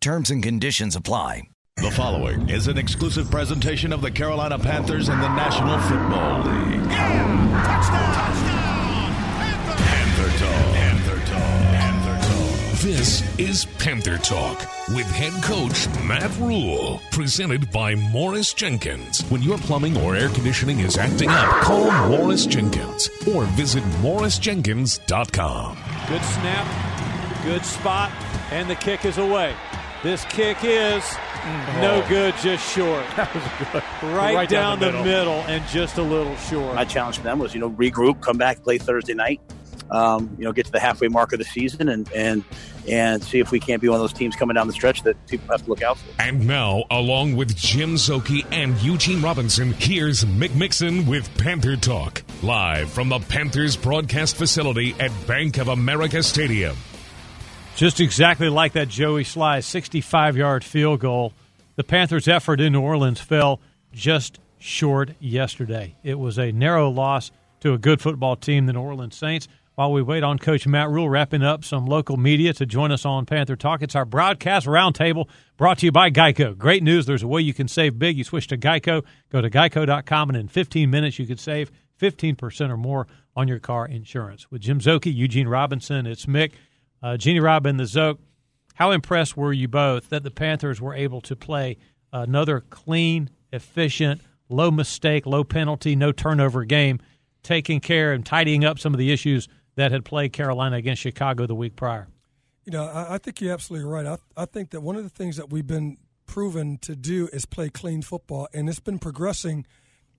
Terms and conditions apply. The following is an exclusive presentation of the Carolina Panthers and the National Football League. Yeah! Touchdown! Touchdown! Panther Talk. Panther Talk. Panther Talk. This is Panther Talk with head coach Matt Rhule, presented by Morris Jenkins. When your plumbing or air conditioning is acting up, call Morris Jenkins or visit morrisjenkins.com. Good snap, good spot, and the kick is away. This kick is no good, just short. That was Right, Right down, down the the middle. middle. and just a little short. My challenge to them was, you know, regroup, come back, play Thursday night, um, you know, get to the halfway mark of the season, and and and see if we can't be one of those teams coming down the stretch that people have to look out for. And now, along with Jim Szoke and Eugene Robinson, here's Mick Mixon with Panther Talk, live from the Panthers broadcast facility at Bank of America Stadium. Just exactly like that Joey Slye 65 yard field goal. The Panthers' effort in New Orleans fell just short yesterday. It was a narrow loss to a good football team, the New Orleans Saints. While we wait on Coach Matt Rhule wrapping up some local media to join us on Panther Talk, it's our broadcast roundtable brought to you by Geico. Great news. There's a way you can save big. You switch to Geico, go to geico.com, and in 15 minutes you could save 15% or more on your car insurance. With Jim Szoke, Eugene Robinson, it's Mick. Uh, Jeannie Robin, the Zoke, how impressed were you both that the Panthers were able to play another clean, efficient, low mistake, low penalty, no turnover game, taking care and tidying up some of the issues that had played Carolina against Chicago the week prior? You know, I, I think you're absolutely right. I, I think that one of the things that we've been proven to do is play clean football, and it's been progressing.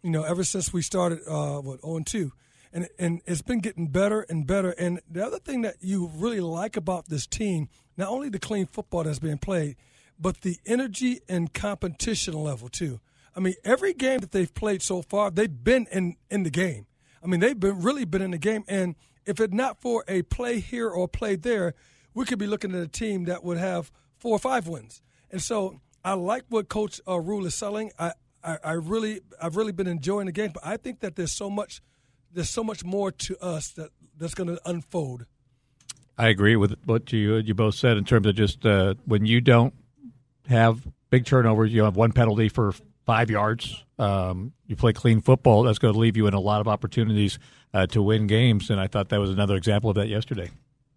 You know, ever since we started, uh, what, 0 and 2. And, and it's been getting better and better. And the other thing that you really like about this team, not only the clean football that's being played, but the energy and competition level, too. I mean, every game that they've played so far, they've been in, in the game. I mean, they've been really been in the game. And if it's not for a play here or play there, we could be looking at a team that would have four or five wins. And so I like what Coach uh, Rhule is selling. I, I, I really, I've really been enjoying the game, but I think that there's so much, there's so much more to us that that's going to unfold. I agree with what you you both said in terms of just uh, when you don't have big turnovers, you have one penalty for five yards. Um, you play clean football. That's going to leave you in a lot of opportunities uh, to win games, and I thought that was another example of that yesterday.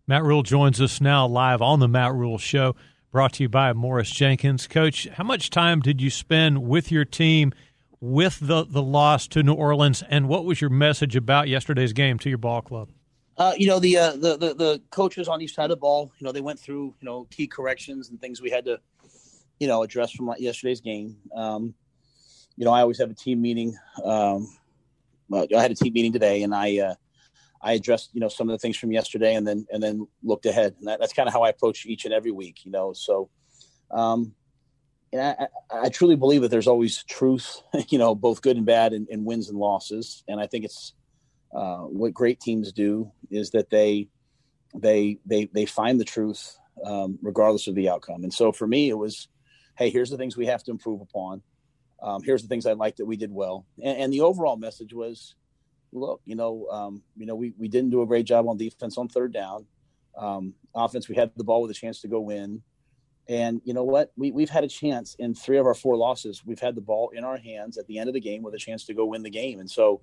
Matt Rhule joins us now live on the Matt Rhule Show, brought to you by Morris Jenkins. Coach, how much time did you spend with your team with the, the loss to New Orleans, and what was your message about yesterday's game to your ball club? Uh, you know, the, uh, the the the coaches on each side of the ball, you know, they went through you know key corrections and things we had to, you know, address from yesterday's game. Um, you know, I always have a team meeting. Um, well, I had a team meeting today, and I uh, I addressed you know some of the things from yesterday, and then and then looked ahead, and that, that's kind of how I approach each and every week. You know, so. Um, and I, I, truly believe that there's always truth, you know, both good and bad, and, in wins and losses. And I think it's uh, what great teams do is that they they they they find the truth um, regardless of the outcome. And so for me, it was, hey, here's the things we have to improve upon. Um, here's the things I like that we did well. And, and the overall message was, look, you know, um, you know, we we didn't do a great job on defense on third down. Um, offense, we had the ball with a chance to go win. And you know what? We, we've had a chance in three of our four losses. We've had the ball in our hands at the end of the game with a chance to go win the game. And so,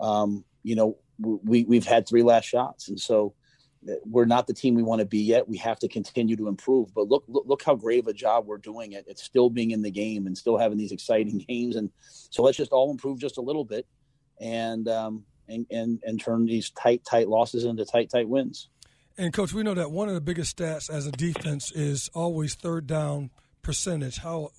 um, you know, we, we've had three last shots. And so uh, we're not the team we want to be yet. We have to continue to improve. But look, look, look how great of a job we're doing it. It's still being in the game and still having these exciting games. And so let's just all improve just a little bit and, um, and, and, and turn these tight, tight losses into tight, tight wins. And coach, we know that one of the biggest stats as a defense is always third down percentage. How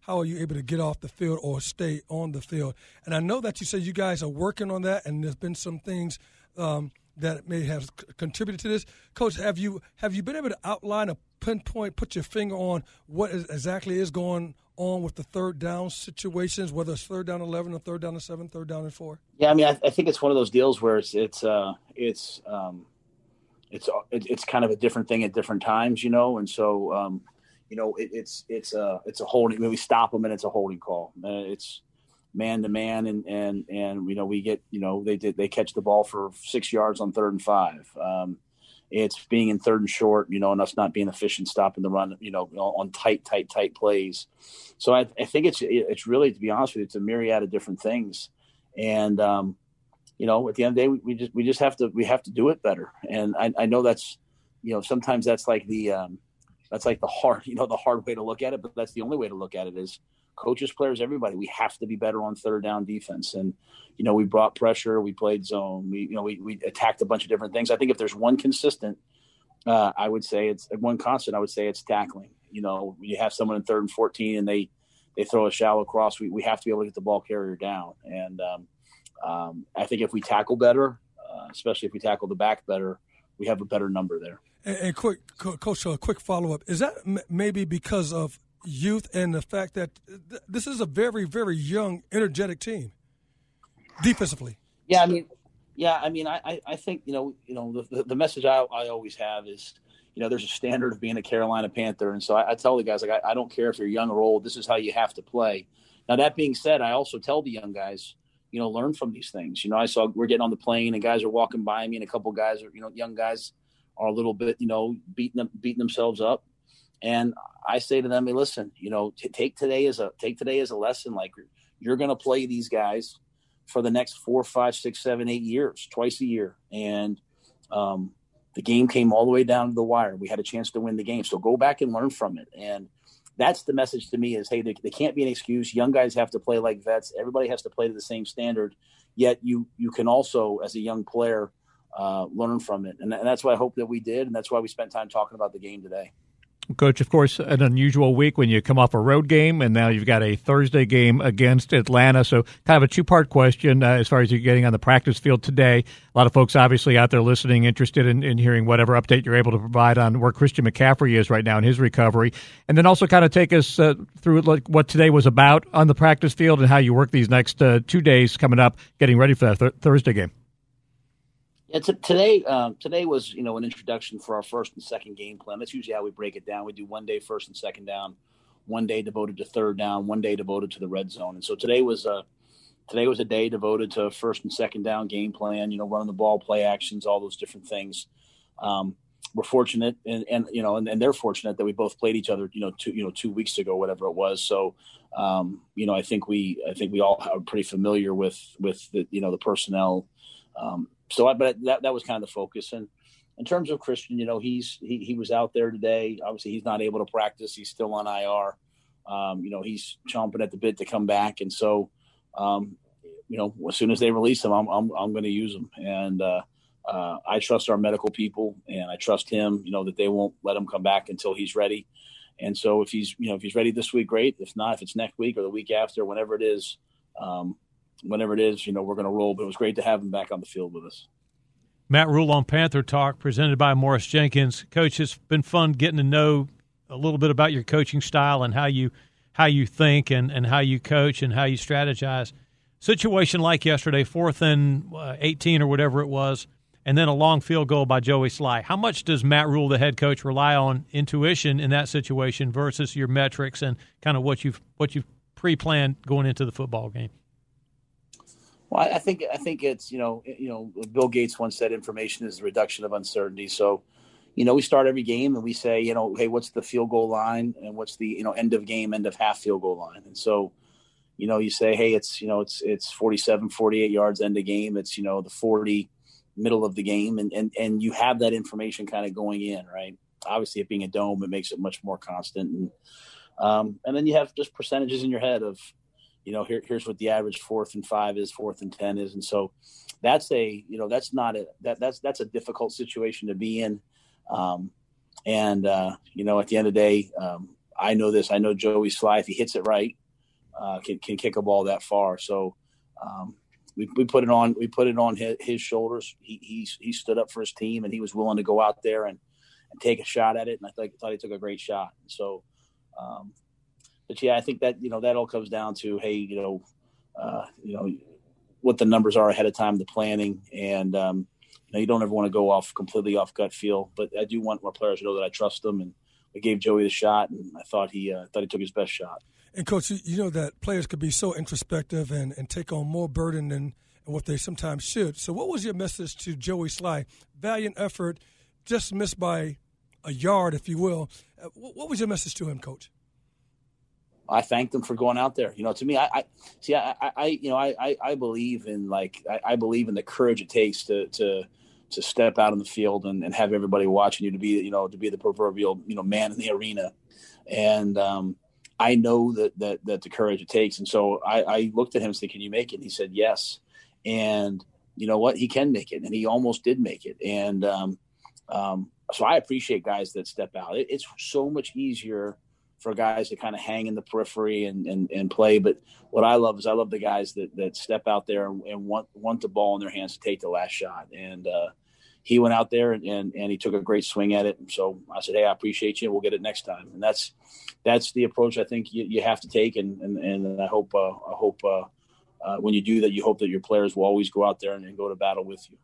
how are you able to get off the field or stay on the field? And I know that you said you guys are working on that, and there's been some things um, that may have contributed to this. Coach, have you have you been able to outline a pinpoint, put your finger on what is, exactly is going on with the third down situations, whether it's third down eleven or third down and seven, third down and four? Yeah, I mean, I, I think it's one of those deals where it's it's uh, it's um, it's it's kind of a different thing at different times, you know, and so um, you know it, it's it's a it's a holding. When we stop them and it's a holding call. Uh, it's man to man, and and and you know we get you know they did they catch the ball for six yards on third and five. Um, it's being in third and short, you know, and us not being efficient, stopping the run, you know, on tight, tight, tight plays. So I, I think it's it's really, to be honest with you, it's a myriad of different things, and um, you know, at the end of the day, we, we, just we just have to we have to do it better. And I, I know that's you know sometimes that's like the um, that's like the hard you know the hard way to look at it, but that's the only way to look at it is coaches, players, everybody. We have to be better on third down defense. And you know, we brought pressure, we played zone, we you know we we attacked a bunch of different things. I think if there's one consistent, uh, I would say it's one constant. I would say it's tackling. You know, you have someone in third and fourteen, and they they throw a shallow cross. We we have to be able to get the ball carrier down. And um, um, I think if we tackle better, uh, especially if we tackle the back better, we have a better number there. And, and quick, coach, a quick follow up: Is that m- maybe because of youth and the fact that th- this is a very, very young, energetic team defensively. Yeah, I mean, yeah, I mean, I, I think you know, you know, the, the message I, I always have is, you know, there's a standard of being a Carolina Panther, and so I, I tell the guys like, I, I don't care if you're young or old, this is how you have to play. Now that being said, I also tell the young guys, you know, learn from these things. You know, I saw we're getting on the plane and guys are walking by me, and a couple guys are, you know, young guys are a little bit, you know, beating them, beating themselves up. And I say to them, hey, listen, you know, t- take today as a take today as a lesson. Like you're going to play these guys for the next four, five, six, seven, eight years, twice a year, and um, the game came all the way down to the wire. We had a chance to win the game, so go back and learn from it. And that's the message to me: is hey, they, they can't be an excuse. Young guys have to play like vets. Everybody has to play to the same standard. Yet you you can also, as a young player, uh, learn from it, and, and that's what I hope that we did, and that's why we spent time talking about the game today. Coach, of course, an unusual week when you come off a road game, and now you've got a Thursday game against Atlanta. So, kind of a two part question uh, as far as you're getting on the practice field today. A lot of folks, obviously, out there listening, interested in, in hearing whatever update you're able to provide on where Christian McCaffrey is right now in his recovery. And then also kind of take us uh, through like what today was about on the practice field and how you work these next uh, two days coming up, getting ready for that th- Thursday game. Yeah, t- today um, today was you know an introduction for our first and second game plan. That's usually how we break it down. We do one day first and second down, one day devoted to third down, one day devoted to the red zone. And so today was a today was a day devoted to first and second down game plan. You know, running the ball, play actions, all those different things. Um, we're fortunate, and, and you know, and, and, they're fortunate that we both played each other. You know, two you know two weeks ago, whatever it was. So, um, you know, I think we I think we all are pretty familiar with with the you know the personnel. Um, so I, but that that was kind of the focus. And in terms of Christian, you know, he's he he was out there today. Obviously, he's not able to practice. He's still on IR. Um, you know, he's chomping at the bit to come back, and so, um, you know, as soon as they release him, I'm I'm, I'm going to use him. And uh, uh, I trust our medical people, and I trust him. You know that they won't let him come back until he's ready. And so, if he's you know if he's ready this week, great. If not, if it's next week or the week after, whenever it is, um, whenever it is, you know, we're going to roll. But it was great to have him back on the field with us. Matt Rhule on Panther Talk, presented by Morris Jenkins. Coach, it's been fun getting to know a little bit about your coaching style and how you how you think and, and how you coach and how you strategize. Situation like yesterday, fourth and uh, 18 or whatever it was, and then a long field goal by Joey Slye. How much does Matt Rhule, the head coach, rely on intuition in that situation versus your metrics and kind of what you've what you've pre-planned going into the football game? Well, I think I think it's you know you know Bill Gates once said information is the reduction of uncertainty. So, you know, we start every game and we say you know hey what's the field goal line and what's the you know end of game end of half field goal line? And so you know you say hey it's you know it's it's 47 48 yards end of game. It's you know the 40 middle of the game. And and and you have that information kind of going in right? Obviously it being a dome it makes it much more constant. And um, and then you have just percentages in your head of you know, here, here's what the average fourth and five is, fourth and 10 is. And so that's a, you know, that's not a, that that's, that's a difficult situation to be in. Um, and, uh, you know, at the end of the day, um, I know this, I know Joey Slye, if he hits it right, uh, can, can kick a ball that far. So, um, we, we put it on we put it on his, his shoulders. He, he he stood up for his team and he was willing to go out there and, and take a shot at it. And I thought he took a great shot. So, um, but yeah, I think that you know that all comes down to hey, you know, uh, you know what the numbers are ahead of time, the planning, and um, you know you don't ever want to go off completely off gut feel. But I do want my players to know that I trust them, and I gave Joey the shot, and I thought he uh, thought he took his best shot. And coach, you know that players could be so introspective and, and take on more burden than what they sometimes should. So, what was your message to Joey Slye? Valiant effort, just missed by a yard, if you will. Uh, what was your message to him, coach? I thank them for going out there. You know, to me, I, I see, I, I, you know, I, I believe in like, I, I, believe in the courage it takes to, to, to step out in the field and, and have everybody watching you to be, you know, to be the proverbial, you know, man in the arena. And, um, I know that, that, that the courage it takes. And so I, I looked at him and said, can you make it? And he said, yes. And you know what, he can make it. And he almost did make it. And, um, um, so I appreciate guys that step out. It, it's so much easier for guys to kind of hang in the periphery and, and, and play. But what I love is I love the guys that, that step out there and, want, want the ball in their hands to take the last shot. And, uh, he went out there and, and, and, he took a great swing at it. So I said, Hey, I appreciate you. We'll get it next time. And that's, that's the approach I think you, you have to take. And, and, and I hope, uh, I hope, uh, uh, when you do that, you hope that your players will always go out there and, and go to battle with you.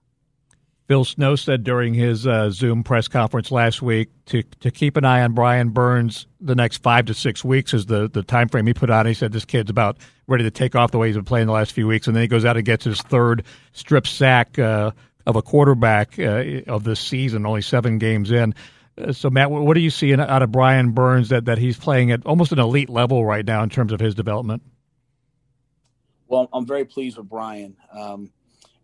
Phil Snow said during his uh, Zoom press conference last week to to keep an eye on Brian Burns the next five to six weeks is the the time frame he put on. He said this kid's about ready to take off the way he's been playing the last few weeks, and then he goes out and gets his third strip sack uh, of a quarterback uh, of this season, only seven games in. Uh, so Matt, what do you see in, out of Brian Burns that that he's playing at almost an elite level right now in terms of his development? Well, I'm very pleased with Brian. Um,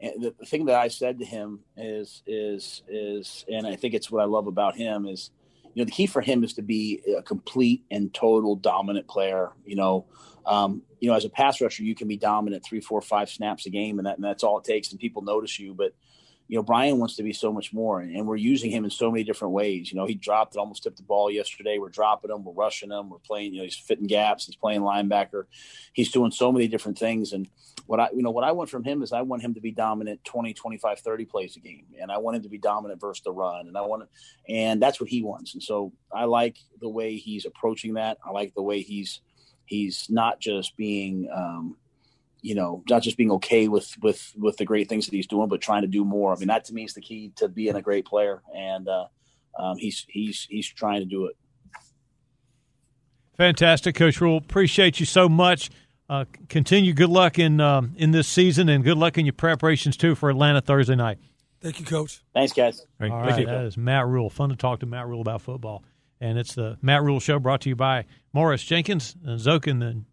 and the, thing that I said to him is is is, and I think it's what I love about him is, you know, the key for him is to be a complete and total dominant player. You know, um, you know, as a pass rusher, you can be dominant three, four, five snaps a game, and, that, and that's all it takes, and people notice you. But you know, Brian wants to be so much more, and we're using him in so many different ways. You know, he dropped it, almost tipped the ball yesterday. We're dropping him, we're rushing him, we're playing. You know, he's fitting gaps, he's playing linebacker, he's doing so many different things. And what I, you know, what I want from him is I want him to be dominant 20, 25, 30 plays a game, and I want him to be dominant versus the run, and I want and that's what he wants. And so I like the way he's approaching that. I like the way he's he's not just being um, you know, not just being okay with with with the great things that he's doing, but trying to do more. I mean, that to me is the key to being a great player, and uh, um, he's he's he's trying to do it. Fantastic, Coach Rhule. Appreciate you so much. Uh, continue. Good luck in um, in this season, and good luck in your preparations too for Atlanta Thursday night. Thank you, Coach. Thanks, guys. All right, Thank that is Matt Rhule. Fun to talk to Matt Rhule about football. And it's the Matt Rhule Show brought to you by Morris Jenkins and Zokin and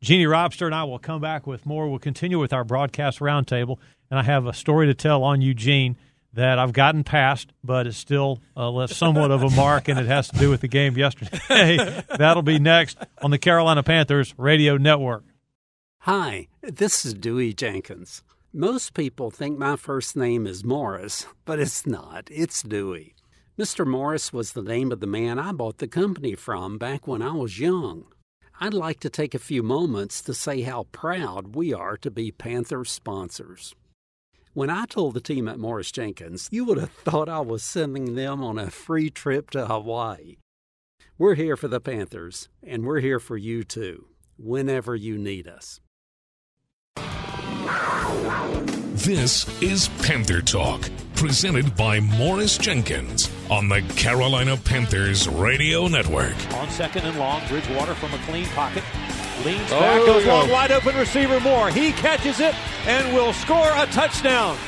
Jeannie Robster and I will come back with more. We'll continue with our broadcast roundtable, and I have a story to tell on Eugene that I've gotten past, but it's still uh, left somewhat of a mark, and it has to do with the game yesterday. That'll be next on the Carolina Panthers Radio Network. Hi, this is Dewey Jenkins. Most people think my first name is Morris, but it's not. It's Dewey. Mr. Morris was the name of the man I bought the company from back when I was young. I'd like to take a few moments to say how proud we are to be Panther sponsors. When I told the team at Morris Jenkins, you would have thought I was sending them on a free trip to Hawaii. We're here for the Panthers, and we're here for you too, whenever you need us. This is Panther Talk, presented by Morris Jenkins on the Carolina Panthers Radio Network. On second and long, Bridgewater from a clean pocket. Leans oh, back, goes long, wide open receiver Moore. He catches it and will score a touchdown.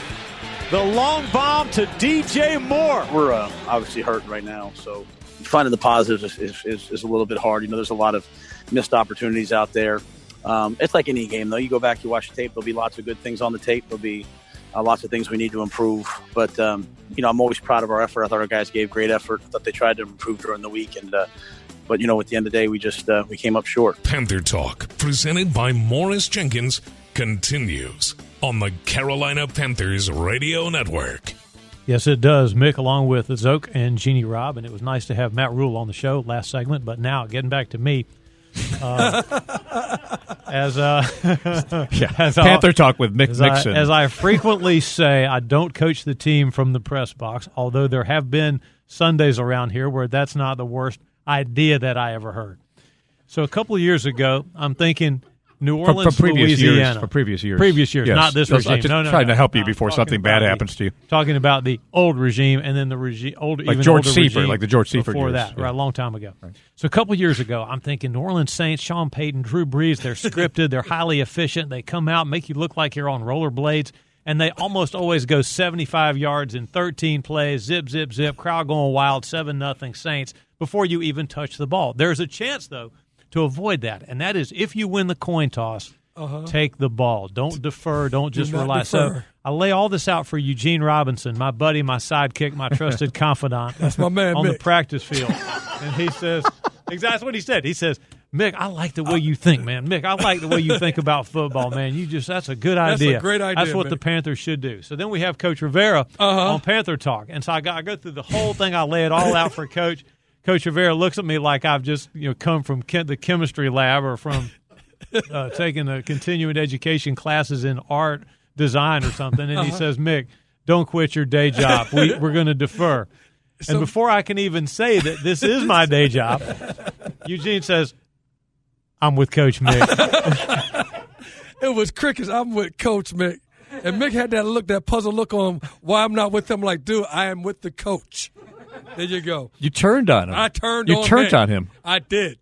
The long bomb to DJ Moore. We're uh, obviously hurt right now, so finding the positives is, is, is, is a little bit hard. You know, there's a lot of missed opportunities out there. Um, it's like any game, though. You go back, you watch the tape. There'll be lots of good things on the tape. There'll be uh, lots of things we need to improve. But um, you know, I'm always proud of our effort. I thought our guys gave great effort. I thought they tried to improve during the week, and uh, but you know, at the end of the day, we just uh, we came up short. Panther Talk, presented by Morris Jenkins, continues on the Carolina Panthers Radio Network. Yes, it does, Mick, along with Zoke and Jeannie Rob, and it was nice to have Matt Rhule on the show last segment. But now, getting back to me, uh, as uh, Yeah. as Panther I- talk with Mick as I, as I frequently say, I don't coach the team from the press box. Although there have been Sundays around here where that's not the worst idea that I ever heard. So a couple of years ago, I'm thinking New Orleans, from previous years, Louisiana. from previous years. Previous years, Yes. not this That's- I'm just no, no, trying no, to help you before something bad the- happens to you. Talking about the old regime and then the regime, old, Like George Seifert, like the George Seifert before years. that, Yeah. right, a long time ago. So a couple years ago, I'm thinking New Orleans Saints, Sean Payton, Drew Brees. They're scripted, they're highly efficient. They come out, make you look like you're on rollerblades, and they almost always go 75 yards in 13 plays. Zip, zip, zip. Crowd going wild. Seven nothing Saints before you even touch the ball. There's a chance though to avoid that, and that is if you win the coin toss. Take the ball. Don't defer. Don't just not rely. So. I lay all this out for Eugene Robinson, my buddy, my sidekick, my trusted confidant. That's my man, on the practice field, and he says, exactly what he said. He says, "Mick, I like the way you think, man. Mick, I like the way you think about football, man. You just that's a good That's a idea. great idea, That's what Mick. the Panthers should do." So then we have Coach Rivera Uh-huh. on Panther Talk, and so I, got, I go through the whole thing. I lay it all out for Coach. Coach Rivera looks at me like I've just you know come from chem- the chemistry lab or from uh, taking the continuing education classes in art design or something, and he Uh-huh. says, "Mick, don't quit your day job. We, we're going to defer." and before I can even say that this is my day job, Eugene says, "I'm with Coach Mick." It was crickets. I'm with Coach Mick. And Mick had that look, that puzzled look on him. Why I'm not with him? Like, dude, I am with the coach. There you go. you turned on him. I turned on him. You on turned Mick. on him. I did.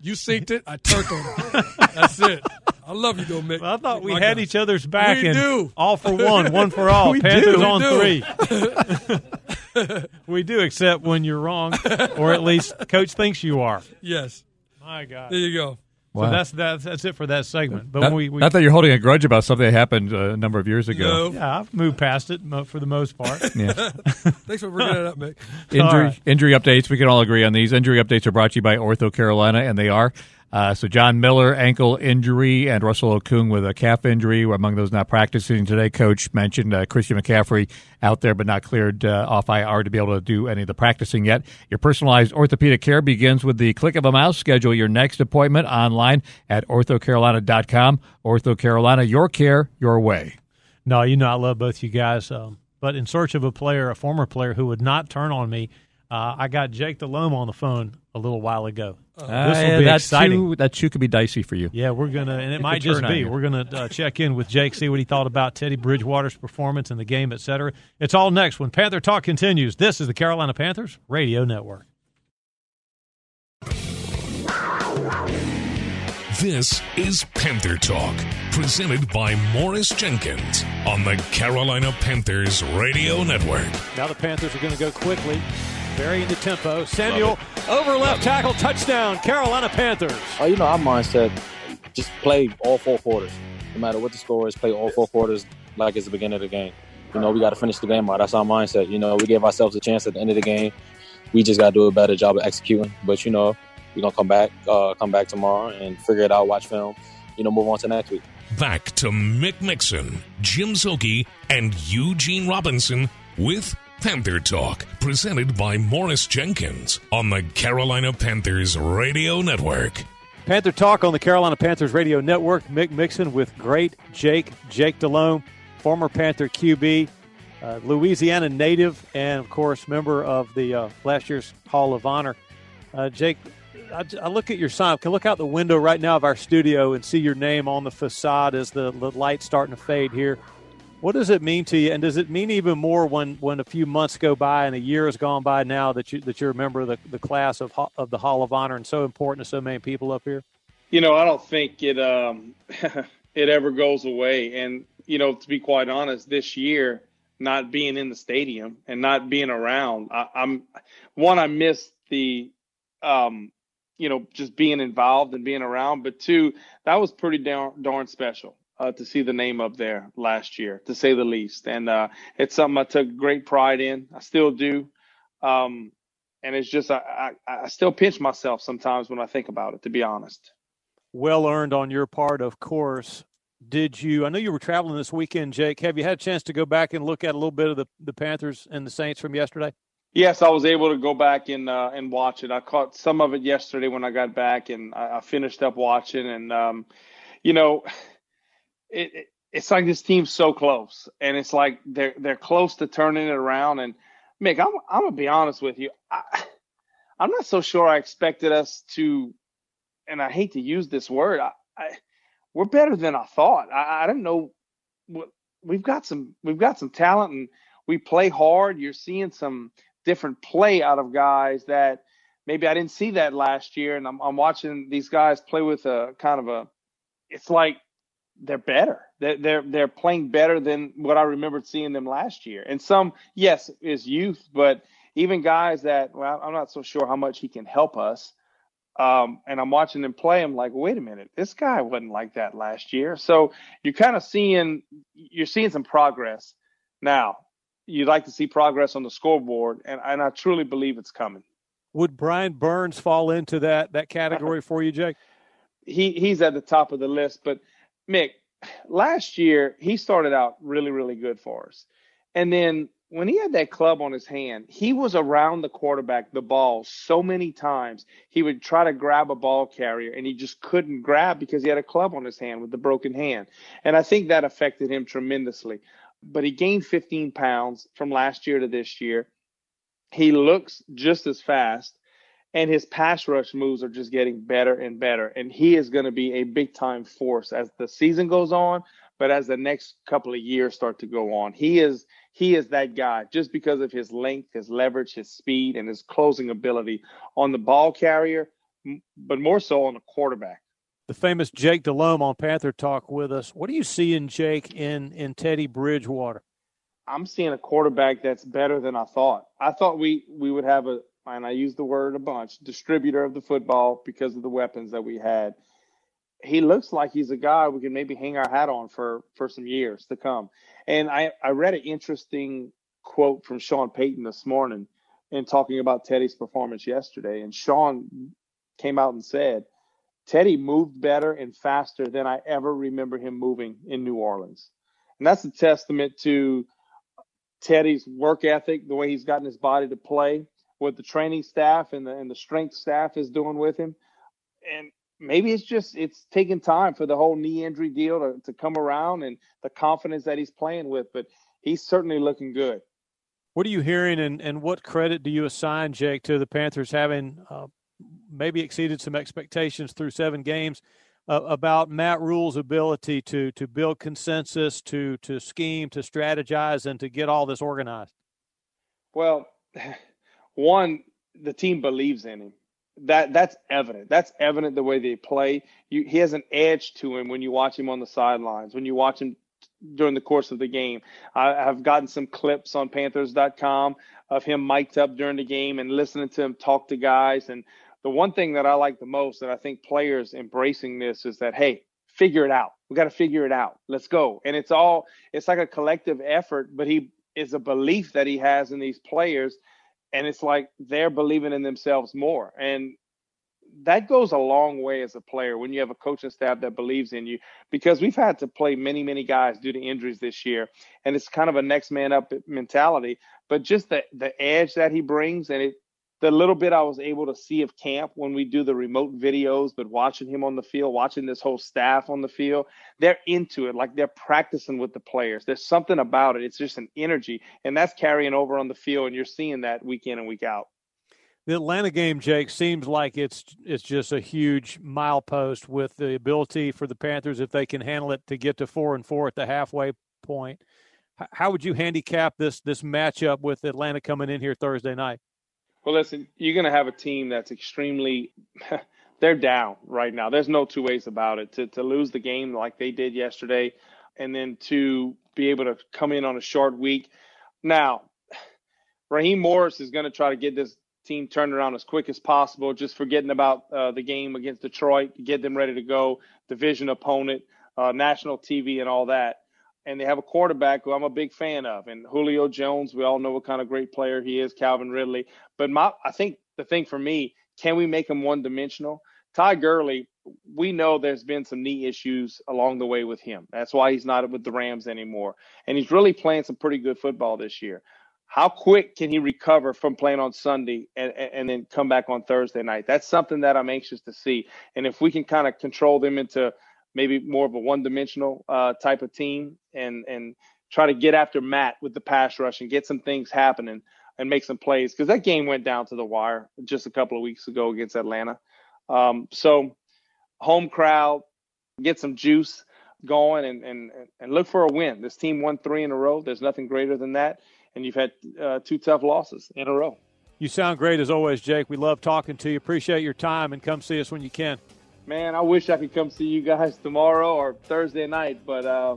You synced it. I turned on him. That's it. I love you, though, Mick. I thought we My had God. each other's back. We and do. All for one, one for all. We Panthers do. on We three. we do, except when you're wrong, or at least Coach thinks you are. Yes. My God. There you go. So that's that's that's it for that segment. But Not, we, we not that you're holding a grudge about something that happened uh, a number of years ago. No. yeah, I've moved past it for the most part. Yeah. Thanks for bringing it up, Mick. Injury All right. injury updates. We can all agree on these. Injury updates are brought to you by Ortho Carolina, and they are. Uh, so John Miller ankle injury and Russell Okung with a calf injury were among those not practicing today. Coach mentioned uh, Christian McCaffrey out there but not cleared uh, off IR to be able to do any of the practicing yet. Your personalized orthopedic care begins with the click of a mouse. Schedule your next appointment online at orthocarolina.com. Ortho Carolina, your care, your way. No, you know I love both you guys. Um, but in search of a player, a former player who would not turn on me, uh, I got Jake Delhomme on the phone a little while ago. This will be that exciting. Too, that too could be dicey for you. Yeah, we're gonna, and it might just be. you. We're gonna uh, check in with Jake, see what he thought about Teddy Bridgewater's performance in the game, et cetera. It's all next when Panther Talk continues. This is the Carolina Panthers Radio Network. This is Panther Talk, presented by Morris Jenkins on the Carolina Panthers Radio Network. Now the Panthers are going to go quickly, varying the tempo. Samuel over left tackle, touchdown, Carolina Panthers. Uh, you know, our mindset just play all four quarters. No matter what the score is, play all four quarters like it's the beginning of the game. You know, we got to finish the game out. That's our mindset. You know, we gave ourselves a chance at the end of the game. We just got to do a better job of executing. But you know, we're gonna come back, uh, come back tomorrow and figure it out. Watch film. You know, move on to next week. Back to Mick Mixon, Jim Szoke, and Eugene Robinson with Panther Talk, presented by Morris Jenkins on the Carolina Panthers Radio Network. Panther Talk on the Carolina Panthers Radio Network. Mick Mixon with great Jake, Jake Delhomme, former Panther QB, uh, Louisiana native, and of course, member of the uh, last year's Hall of Honor. Uh, Jake, I, I look at your sign. I can look out the window right now of our studio and see your name on the facade as the, the light's starting to fade here. What does it mean to you, and does it mean even more when, when a few months go by and a year has gone by now that you that you're a member of the, the class of of the Hall of Honor and so important to so many people up here? You know, I don't think it um, it ever goes away. And you know, to be quite honest, this year not being in the stadium and not being around, I, I'm one. I miss the, um, you know, just being involved and being around. But two, that was pretty darn, darn special. Uh, to see the name up there last year, to say the least, and uh, it's something I took great pride in. I still do, um, and it's just I, I, I still pinch myself sometimes when I think about it. To be honest. well earned on your part, of course. Did you? I know you were traveling this weekend, Jake. Have you had a chance to go back and look at a little bit of the, the Panthers and the Saints from yesterday? Yes, I was able to go back and uh, and watch it. I caught some of it yesterday when I got back, and I, I finished up watching. And um, you know, it, it, it's like this team's so close, and it's like they're they're close to turning it around. And Mick, I'm I'm gonna be honest with you, I, I'm not so sure I expected us to, and I hate to use this word, I, I we're better than I thought. I, I didn't know what we've got some we've got some talent and we play hard. You're seeing some different play out of guys that maybe I didn't see that last year, and I'm, I'm watching these guys play with a kind of a. It's like they're better. They're, they're they're playing better than what I remembered seeing them last year. And some, yes, is youth, but even guys that well, I'm not so sure how much he can help us. Um, and I'm watching them play. I'm like, wait a minute, this guy wasn't like that last year. So you're kind of seeing you're seeing some progress now. You'd like to see progress on the scoreboard, and, and I truly believe it's coming. Would Brian Burns fall into that that category for you, Jake? He he's at the top of the list, but Mick, last year he started out really really good for us, and then when he had that club on his hand, he was around the quarterback, the ball, so many times. He would try to grab a ball carrier and he just couldn't grab because he had a club on his hand with the broken hand. And I think that affected him tremendously. But he gained 15 pounds from last year to this year. He looks just as fast and his pass rush moves are just getting better and better. And he is going to be a big time force as the season goes on, but as the next couple of years start to go on. He is he is that guy just because of his length, his leverage, his speed, and his closing ability on the ball carrier, but more so on the quarterback. The famous Jake Delhomme on Panther Talk with us. What do you see in Jake in in Teddy Bridgewater? I'm seeing a quarterback that's better than I thought. I thought we we would have a and I use the word a bunch, distributor of the football because of the weapons that we had. He looks like he's a guy we can maybe hang our hat on for for some years to come. And I, I read an interesting quote from Sean Payton this morning in talking about Teddy's performance yesterday. And Sean came out and said, Teddy moved better and faster than I ever remember him moving in New Orleans. And that's a testament to Teddy's work ethic, the way he's gotten his body to play, what the training staff and the and the strength staff is doing with him. And maybe it's just it's taking time for the whole knee injury deal to, to come around and the confidence that he's playing with, but he's certainly looking good. What are you hearing, and, and what credit do you assign, Jake, to the Panthers having uh, maybe exceeded some expectations through seven games uh, about Matt Rhule's ability to to build consensus, to to scheme, to strategize, and to get all this organized? Well, one, the team believes in him. That that's evident. That's evident the way they play. You, he has an edge to him when you watch him on the sidelines. When you watch him during the course of the game, I, have gotten some clips on Panthers.com of him mic'd up during the game and listening to him talk to guys. And the one thing that I like the most, that I think players embracing this, is that hey, figure it out. We got to figure it out. Let's go. And it's all it's like a collective effort, but he is a belief that he has in these players and it's like they're believing in themselves more. And that goes a long way as a player when you have a coaching staff that believes in you because we've had to play many many guys due to injuries this year and it's kind of a next man up mentality. But just the the edge that he brings and it the little bit I was able to see of camp when we do the remote videos, but watching him on the field, watching this whole staff on the field, they're into it. Like they're practicing with the players. There's something about it. It's just an energy, and that's carrying over on the field, and you're seeing that week in and week out. The Atlanta game, Jake, seems like it's it's just a huge milepost with the ability for the Panthers, if they can handle it, to get to four and four at the halfway point. How would you handicap this this matchup with Atlanta coming in here Thursday night? Well, listen, you're going to have a team that's extremely. they're down right now. There's no two ways about it. To to lose the game like they did yesterday, and then to be able to come in on a short week. Now, Raheem Morris is going to try to get this team turned around as quick as possible. Just forgetting about uh, the game against Detroit, get them ready to go, division opponent, uh, national TV, and all that and they have a quarterback who I'm a big fan of. And Julio Jones, we all know what kind of great player he is, Calvin Ridley. But my, I think the thing for me, can we make him one dimensional? Ty Gurley, we know there's been some knee issues along the way with him. That's why he's not with the Rams anymore. And he's really playing some pretty good football this year. How quick can he recover from playing on Sunday and, and then come back on Thursday night? That's something that I'm anxious to see. And if we can kind of control them into maybe more of a one-dimensional uh, type of team, and and try to get after Matt with the pass rush and get some things happening and make some plays because that game went down to the wire just a couple of weeks ago against Atlanta. Um, so home crowd, get some juice going and, and and look for a win. This team won three in a row. There's nothing greater than that, and you've had uh, two tough losses in a row. You sound great as always, Jake. We love talking to you. Appreciate your time, and come see us when you can. Man, I wish I could come see you guys tomorrow or Thursday night, but uh,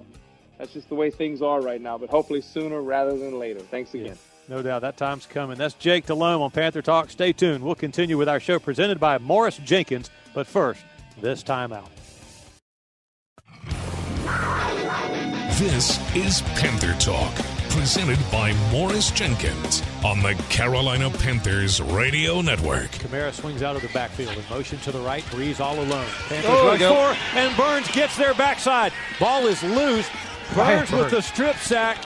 that's just the way things are right now. But hopefully sooner rather than later. Thanks again. Yeah, no doubt that time's coming. That's Jake Delhomme on Panther Talk. Stay tuned. We'll continue with our show presented by Morris Jenkins. But first, this time out. This is Panther Talk, presented by Morris Jenkins on the Carolina Panthers Radio Network. Kamara swings out of the backfield in motion to the right. Brees all alone. Panthers oh, rush four, and Burns gets their backside. Ball is loose. Burns with the strip sack,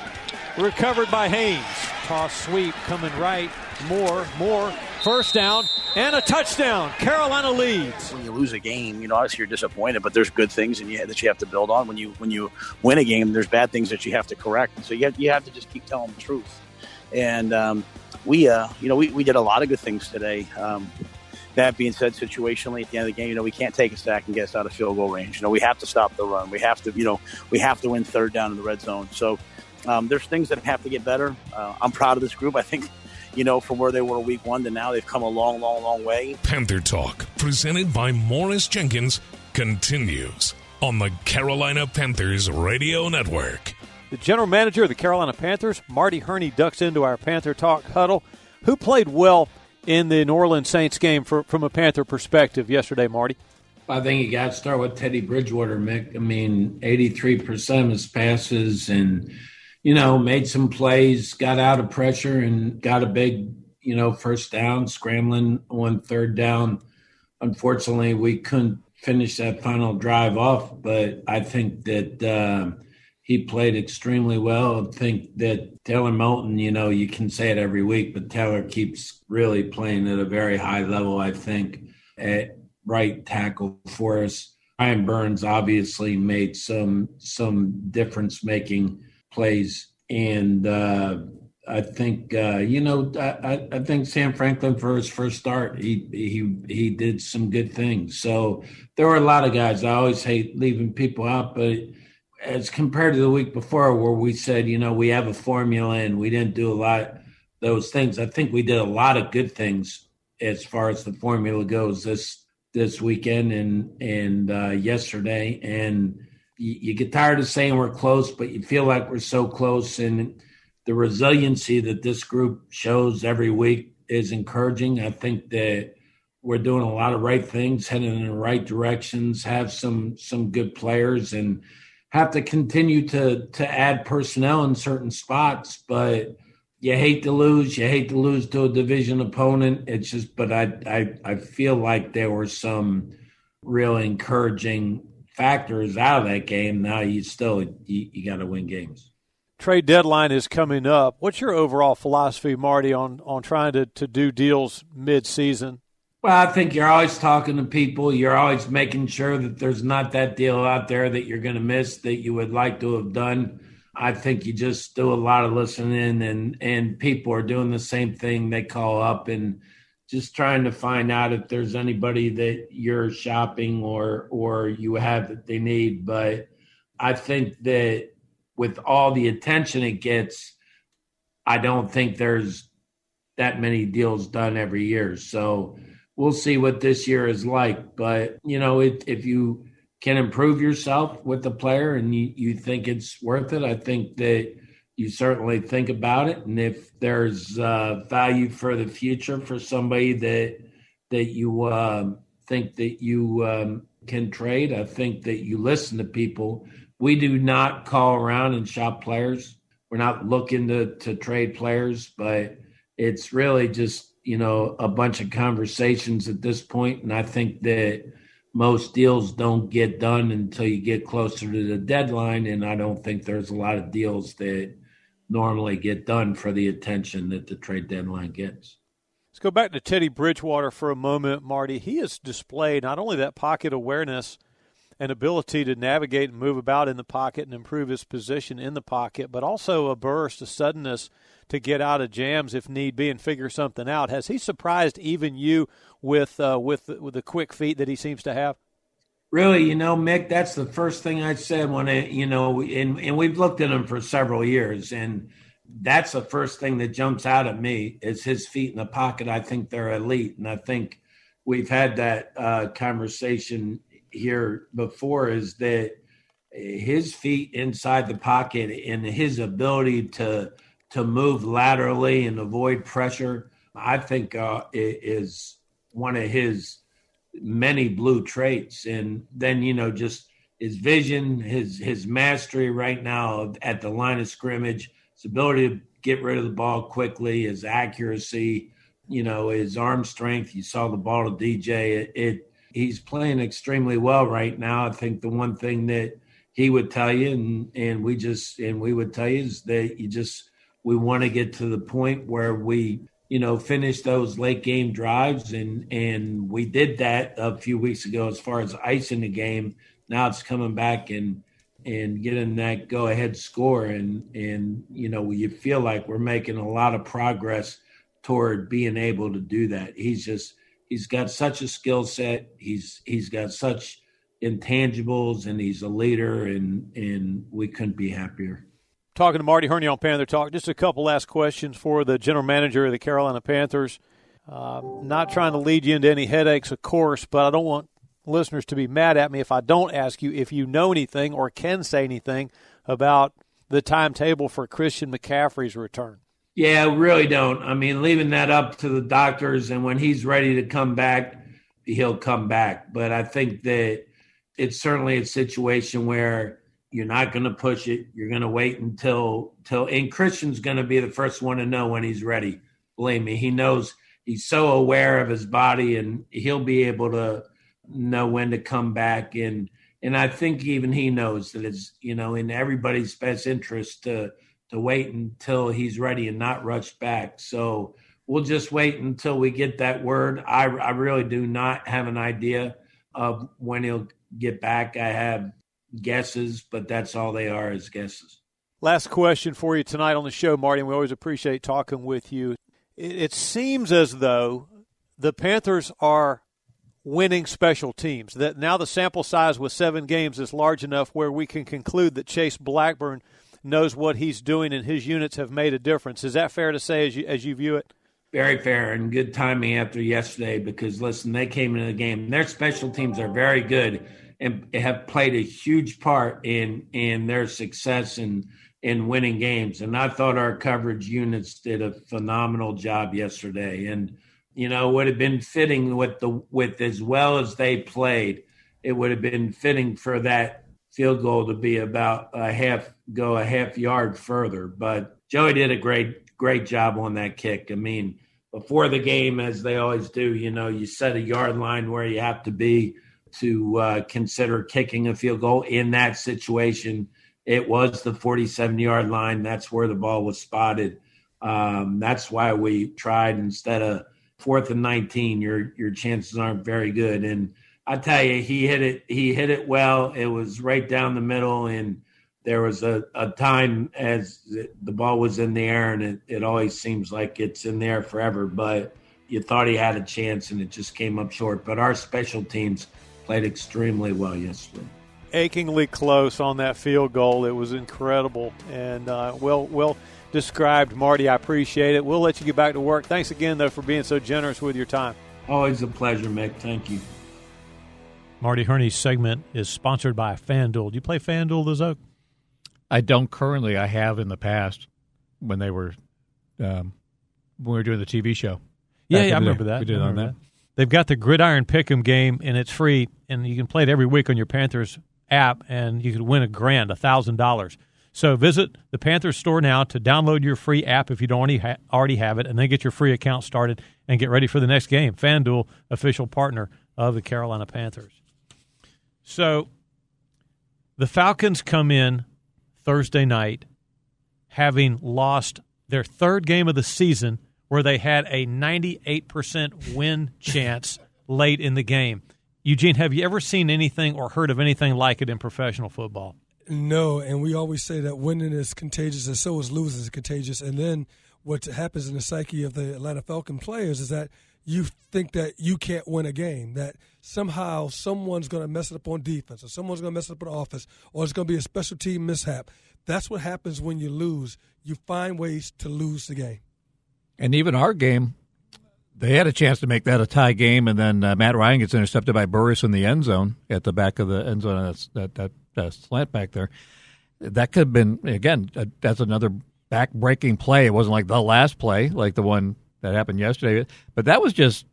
recovered by Haynes. Toss sweep coming right. More, more. First down and a touchdown. Carolina leads. When you lose a game, you know obviously you're disappointed, but there's good things and that you have to build on. When you when you win a game, there's bad things that you have to correct. So you have, you have to just keep telling the truth. And um, we, uh, you know, we, we did a lot of good things today. Um, that being said, situationally at the end of the game, you know, we can't take a sack and get us out of field goal range. You know, we have to stop the run. We have to, you know, we have to win third down in the red zone. So um, there's things that have to get better. Uh, I'm proud of this group. I think you know, from where they were week one to now, they've come a long, long, long way. Panther Talk, presented by Morris Jenkins, continues on the Carolina Panthers Radio Network. The general manager of the Carolina Panthers, Marty Hurney, ducks into our Panther Talk huddle. Who played well in the New Orleans Saints game for, from a Panther perspective yesterday, Marty? I think you got to start with Teddy Bridgewater, Mick. I mean, 83% of his passes and – you know, made some plays, got out of pressure, and got a big, you know, first down, scrambling on third down. Unfortunately, we couldn't finish that final drive off, but I think that uh, he played extremely well. I think that Taylor Moton, you know, you can say it every week, but Taylor keeps really playing at a very high level, I think, at right tackle for us. Brian Burns obviously made some some difference making plays. And uh, I think uh, you know I, I think Sam Franklin for his first start he he he did some good things. So there were a lot of guys. I always hate leaving people out, but as compared to the week before where we said you know we have a formula and we didn't do a lot those things. I think we did a lot of good things as far as the formula goes this this weekend and and uh, yesterday and you, get tired of saying we're close, but you feel like we're so close. And the resiliency that this group shows every week is encouraging. I think that we're doing a lot of right things, heading in the right directions, have some some good players, and have to continue to to add personnel in certain spots. But you hate to lose. You hate to lose to a division opponent. It's just, but I I I feel like there were some real encouraging factors out of that game, now you still you, you got to win games. Trade deadline is coming up. What's your overall philosophy, Marty, on on trying to to do deals mid season? Well, I think you're always talking to people. You're always making sure that there's not that deal out there that you're going to miss that you would like to have done. I think you just do a lot of listening, and and people are doing the same thing. They call up and just trying to find out if there's anybody that you're shopping or or you have that they need. But i think that with all the attention it gets i don't think there's that many deals done every year. So we'll see what this year is like. But you know it, if you can improve yourself with the player and you, you think it's worth it i think that you certainly think about it. And if there's uh, value for the future for somebody that that you uh, think that you um, can trade, I think that you listen to people. We do not call around and shop players. We're not looking to to trade players, but it's really just you know a bunch of conversations at this point. point, and I think that most deals don't get done until you get closer to the deadline, and I don't think there's a lot of deals that normally get done for the attention that the trade deadline gets. Let's go back to Teddy Bridgewater for a moment, Marty. He has displayed not only that pocket awareness and ability to navigate and move about in the pocket and improve his position in the pocket, but also a burst, a suddenness to get out of jams if need be and figure something out. Has he surprised even you with uh, with with the quick feet that he seems to have? Really, you know, Mick, that's the first thing I said when I, you know, and, and we've looked at him for several years, and that's the first thing that jumps out at me is his feet in the pocket. I think they're elite, and I think we've had that uh, conversation here before. Is that his feet inside the pocket and his ability to to move laterally and avoid pressure, I think uh, is one of his many blue traits. And then, you know, just his vision, his his mastery right now at the line of scrimmage, his ability to get rid of the ball quickly, his accuracy, you know, his arm strength. You saw the ball to DJ. It, it he's playing extremely well right now. I think the one thing that he would tell you, and and we just and we would tell you is that you just we want to get to the point where we you know finish those late game drives and and we did that a few weeks ago as far as icing the game. Now it's coming back and and getting that go ahead score. And and you know you feel like we're making a lot of progress toward being able to do that. He's just he's got such a skill set. He's he's got such intangibles and he's a leader and and we couldn't be happier talking to Marty Hurney on Panther Talk. Just a couple last questions for the general manager of the Carolina Panthers. Uh, not trying to lead you into any headaches, of course, but I don't want listeners to be mad at me if I don't ask you if you know anything or can say anything about the timetable for Christian McCaffrey's return. Yeah, really don't. I mean, leaving that up to the doctors, and when he's ready to come back, he'll come back. But I think that it's certainly a situation where you're not going to push it. You're going to wait until till and Christian's going to be the first one to know when he's ready. Believe me, he knows he's so aware of his body and he'll be able to know when to come back and and I think even he knows that it's you know in everybody's best interest to to wait until he's ready and not rush back. So we'll just wait until we get that word. I I really do not have an idea of when he'll get back. I have guesses, but that's all they are is guesses. Last question for you tonight on the show, Marty. And we always appreciate talking with you. It, it seems as though the Panthers are winning special teams. That now the sample size with seven games is large enough where we can conclude that Chase Blackburn knows what he's doing and his units have made a difference. Is that fair to say as you as you view it? Very fair and good timing after yesterday because listen, they came into the game. Their special teams are very good and have played a huge part in in their success in in winning games. And I thought our coverage units did a phenomenal job yesterday. And you know, would have been fitting with the with as well as they played. It would have been fitting for that field goal to be about a half go a half yard further. But Joey did a great great job on that kick. I mean, before the game, as they always do, you know, you set a yard line where you have to be to uh, consider kicking a field goal in that situation. It was the 47 yard line. That's where the ball was spotted. Um, that's why we tried instead of fourth and 19. Your your chances aren't very good. And I tell you, he hit it. He hit it well. It was right down the middle, and there was a, a time as the ball was in the air, and it, it always seems like it's in there forever. But you thought he had a chance, and it just came up short. But our special teams played extremely well yesterday. Achingly close on that field goal. It was incredible and uh, well well described, Marty. I appreciate it. We'll let you get back to work. Thanks again, though, for being so generous with your time. Always a pleasure, Mick. Thank you. Marty Hurney's segment is sponsored by FanDuel. Do you play FanDuel, Liz Oak? I don't currently. I have in the past when they were um, when we were doing the TV show. Yeah, yeah I remember that. We did on that. that. They've got the Gridiron Pick'em game, and it's free, and you can play it every week on your Panthers app, and you could win a grand, a thousand dollars. So visit the Panthers store now to download your free app if you don't already, ha- already have it, and then get your free account started and get ready for the next game. FanDuel, official partner of the Carolina Panthers. So the Falcons come in Thursday night having lost their third game of the season where they had a 98% win chance late in the game. Eugene, have you ever seen anything or heard of anything like it in professional football? No, and we always say that winning is contagious, and so is losing is contagious. And then what happens in the psyche of the Atlanta Falcon players is that you think that you can't win a game, that somehow someone's going to mess it up on defense, or someone's going to mess it up on offense, or it's going to be a special team mishap. That's what happens when you lose. You find ways to lose the game. And even our game, they had a chance to make that a tie game, and then uh, Matt Ryan gets intercepted by Burris in the end zone at the back of the end zone. That's, that that that slant back there. That could have been again. Uh, that's another back breaking play. It wasn't like the last play, like the one that happened yesterday, but that was just.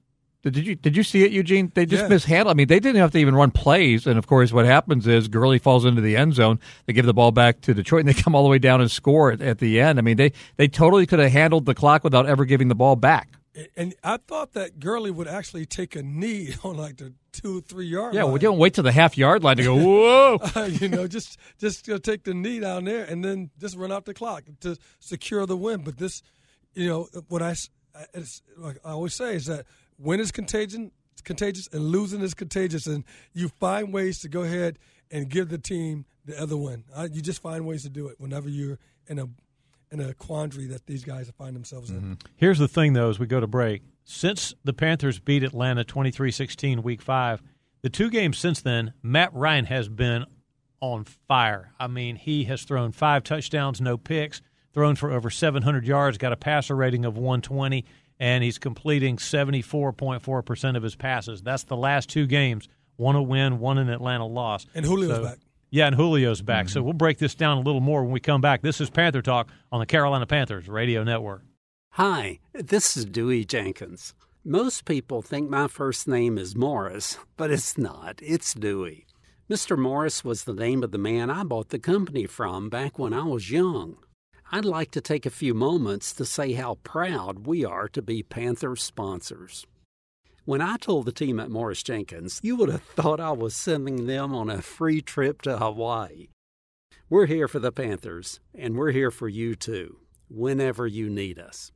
Did you did you see it, Eugene? They just Yeah. mishandled. I mean, they didn't have to even run plays. And of course, what happens is Gurley falls into the end zone. They give the ball back to Detroit, and they come all the way down and score at, at the end. I mean, they they totally could have handled the clock without ever giving the ball back. And I thought that Gurley would actually take a knee on like the two, three yard Yeah, line. we don't wait to the half yard line to go. Whoa! Uh, you know, just just you know, take the knee down there and then just run out the clock to secure the win. But this, you know, what I it's, like I always say is that win is contagion, contagious, and losing is contagious, and you find ways to go ahead and give the team the other win. Uh, you just find ways to do it whenever you're in a in a quandary that these guys find themselves in. Here's the thing, though, as we go to break. Since the Panthers beat Atlanta 23 16 week five, the two games since then, Matt Ryan has been on fire. I mean, he has thrown five touchdowns, no picks, thrown for over 700 yards, got a passer rating of 120, and he's completing 74.4% of his passes. That's the last two games one a win, one an Atlanta loss. And Julio's So- back. Yeah, and Julio's back. So mm-hmm. we'll break this down a little more when we come back. This is Panther Talk on the Carolina Panthers Radio Network. Hi, this is Dewey Jenkins. Most people think my first name is Morris, but it's not. It's Dewey. Mr. Morris was the name of the man I bought the company from back when I was young. I'd like to take a few moments to say how proud we are to be Panther sponsors. When I told the team at Morris Jenkins, you would have thought I was sending them on a free trip to Hawaii. We're here for the Panthers, and we're here for you too, whenever you need us.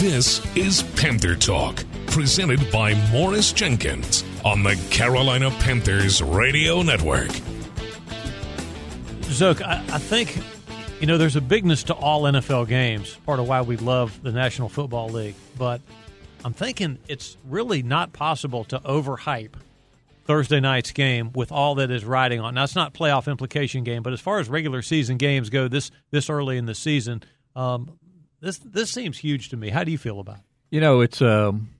This is Panther Talk, presented by Morris Jenkins on the Carolina Panthers Radio Network. Szoke, I, I think you know there's a bigness to all NFL games. Part of why we love the National Football League, but I'm thinking it's really not possible to overhype Thursday night's game with all that is riding on. Now it's not playoff implication game, but as far as regular season games go, this this early in the season, um, this this seems huge to me. How do you feel about it? You know, it's um,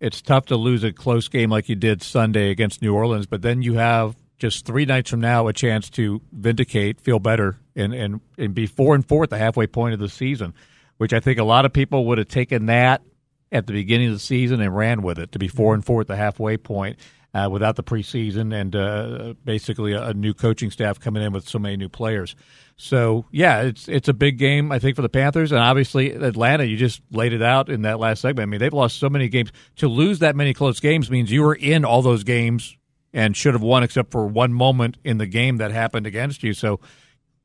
it's tough to lose a close game like you did Sunday against New Orleans, but then you have just three nights from now a chance to vindicate, feel better, and and, and be four and four at the halfway point of the season, which I think a lot of people would have taken that at the beginning of the season and ran with it to be four and four at the halfway point. Uh, without the preseason and uh, basically a, a new coaching staff coming in with so many new players, so yeah, it's it's a big game I think for the Panthers and obviously Atlanta. You just laid it out in that last segment. I mean, they've lost so many games. To lose that many close games means you were in all those games and should have won, except for one moment in the game that happened against you. So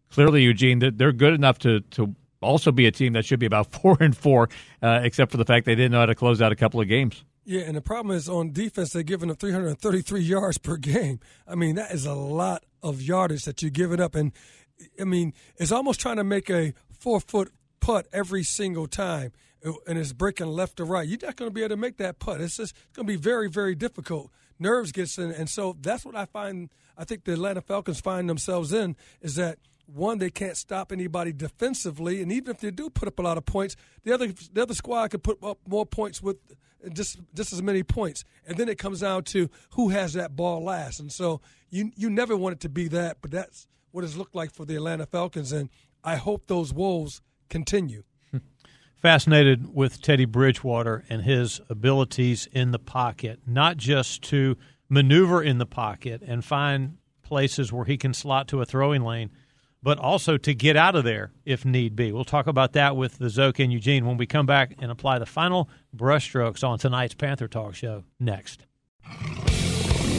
clearly, Eugene, they're- good enough to to also be a team that should be about four and four, uh, except for the fact they didn't know how to close out a couple of games. Yeah, and the problem is on defense, they're giving up 333 yards per game. I mean, that is a lot of yardage that you're giving up. And, I mean, it's almost trying to make a four foot putt every single time, and it's breaking left to right. You're not going to be able to make that putt. It's just going to be very, very difficult. Nerves gets in. And so that's what I find, I think the Atlanta Falcons find themselves in is that one, they can't stop anybody defensively, and even if they do put up a lot of points, the other the other squad could put up more points with just just as many points, and then it comes down to who has that ball last. And so you you never want it to be that, but that's what it's looked like for the Atlanta Falcons, and I hope those woes continue. Fascinated with Teddy Bridgewater and his abilities in the pocket, not just to maneuver in the pocket and find places where he can slot to a throwing lane, but also to get out of there if need be. We'll talk about that with the Szoke and Eugene when we come back and apply the final brushstrokes on tonight's Panther Talk show next.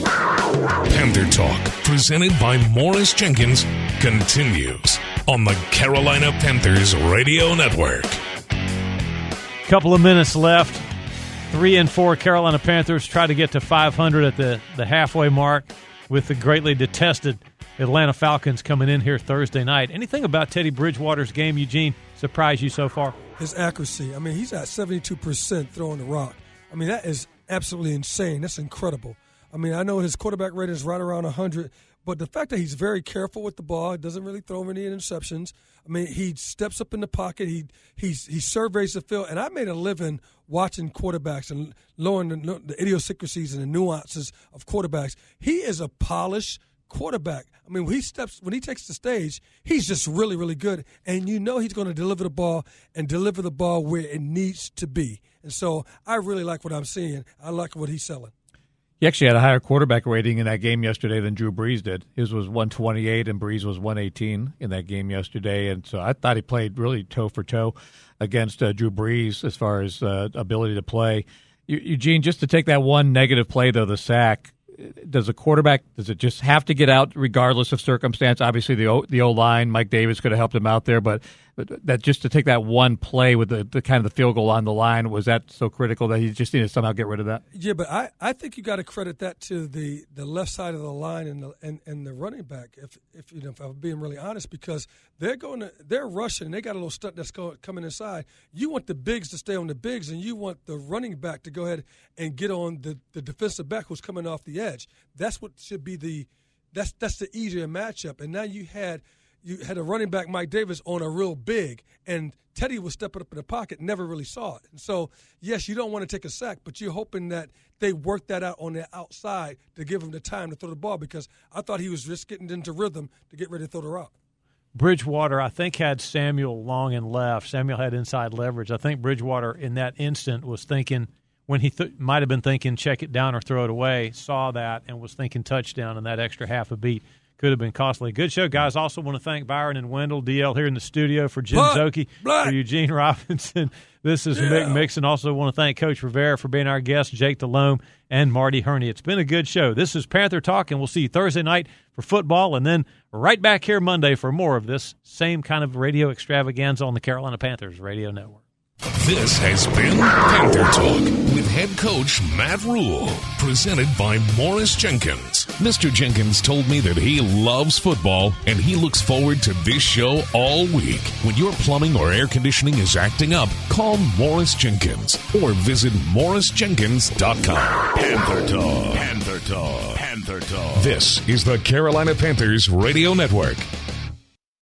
Panther Talk, presented by Morris Jenkins, continues on the Carolina Panthers Radio Network. Couple of minutes left. Three and four Carolina Panthers try to get to 500 at the, the halfway mark with the greatly detested Atlanta Falcons coming in here Thursday night. Anything about Teddy Bridgewater's game, Eugene, surprise you so far? His accuracy. I mean, he's at 72% throwing the rock. I mean, that is absolutely insane. That's incredible. I mean, I know his quarterback rating is right around 100, but the fact that he's very careful with the ball, doesn't really throw any interceptions. I mean, he steps up in the pocket, he he's, he surveys the field, and I made a living watching quarterbacks and learning the, the idiosyncrasies and the nuances of quarterbacks. He is a polished quarterback. I mean, when he steps, when he takes the stage, he's just really, really good, and you know he's going to deliver the ball and deliver the ball where it needs to be. And so, I really like what I'm seeing. I like what he's selling. He actually had a higher quarterback rating in that game yesterday than Drew Brees did. His was 128 and Brees was 118 in that game yesterday. And so I thought he played really toe for toe against uh, Drew Brees as far as uh, ability to play. Eugene, just to take that one negative play, though, the sack, does a quarterback does it just have to get out regardless of circumstance? Obviously, the o, the O line, Mike Davis could have helped him out there, but, but that just to take that one play with the, the kind of the field goal on the line was that so critical that he just needed to somehow get rid of that? Yeah, but I, I think you got to credit that to the, the left side of the line and the and, and the running back. If if you know if I'm being really honest, because they're going to they're rushing and they got a little stunt that's going, coming inside. You want the bigs to stay on the bigs, and you want the running back to go ahead and get on the, the defensive back who's coming off the edge. That's what should be the that's that's the easier matchup. And now you had you had a running back Mike Davis on a real big, and Teddy was stepping up in the pocket, never really saw it. And so, yes, you don't want to take a sack, but you're hoping that they work that out on the outside to give him the time to throw the ball because I thought he was just getting into rhythm to get ready to throw the rock. Bridgewater, I think, had Samuel long and left. Samuel had inside leverage. I think Bridgewater, in that instant, was thinking when he th- might have been thinking check it down or throw it away, saw that and was thinking touchdown, and that extra half a beat could have been costly. Good show, guys. Also want to thank Byron and Wendell, DL here in the studio for Jim Black, Black. for Eugene Robinson. This is Yeah. Mick Mixon. Also want to thank Coach Rivera for being our guest, Jake Delhomme, and Marty Hurney. It's been a good show. This is Panther Talk, and we'll see you Thursday night for football, and then right back here Monday for more of this same kind of radio extravaganza on the Carolina Panthers Radio Network. This has been Panther Talk with head coach Matt Rhule, presented by Morris Jenkins. Mr. Jenkins told me that he loves football and he looks forward to this show all week. When your plumbing or air conditioning is acting up, call Morris Jenkins or visit morrisjenkins.com. Panther Talk. Panther Talk. Panther Talk. This is the Carolina Panthers Radio Network.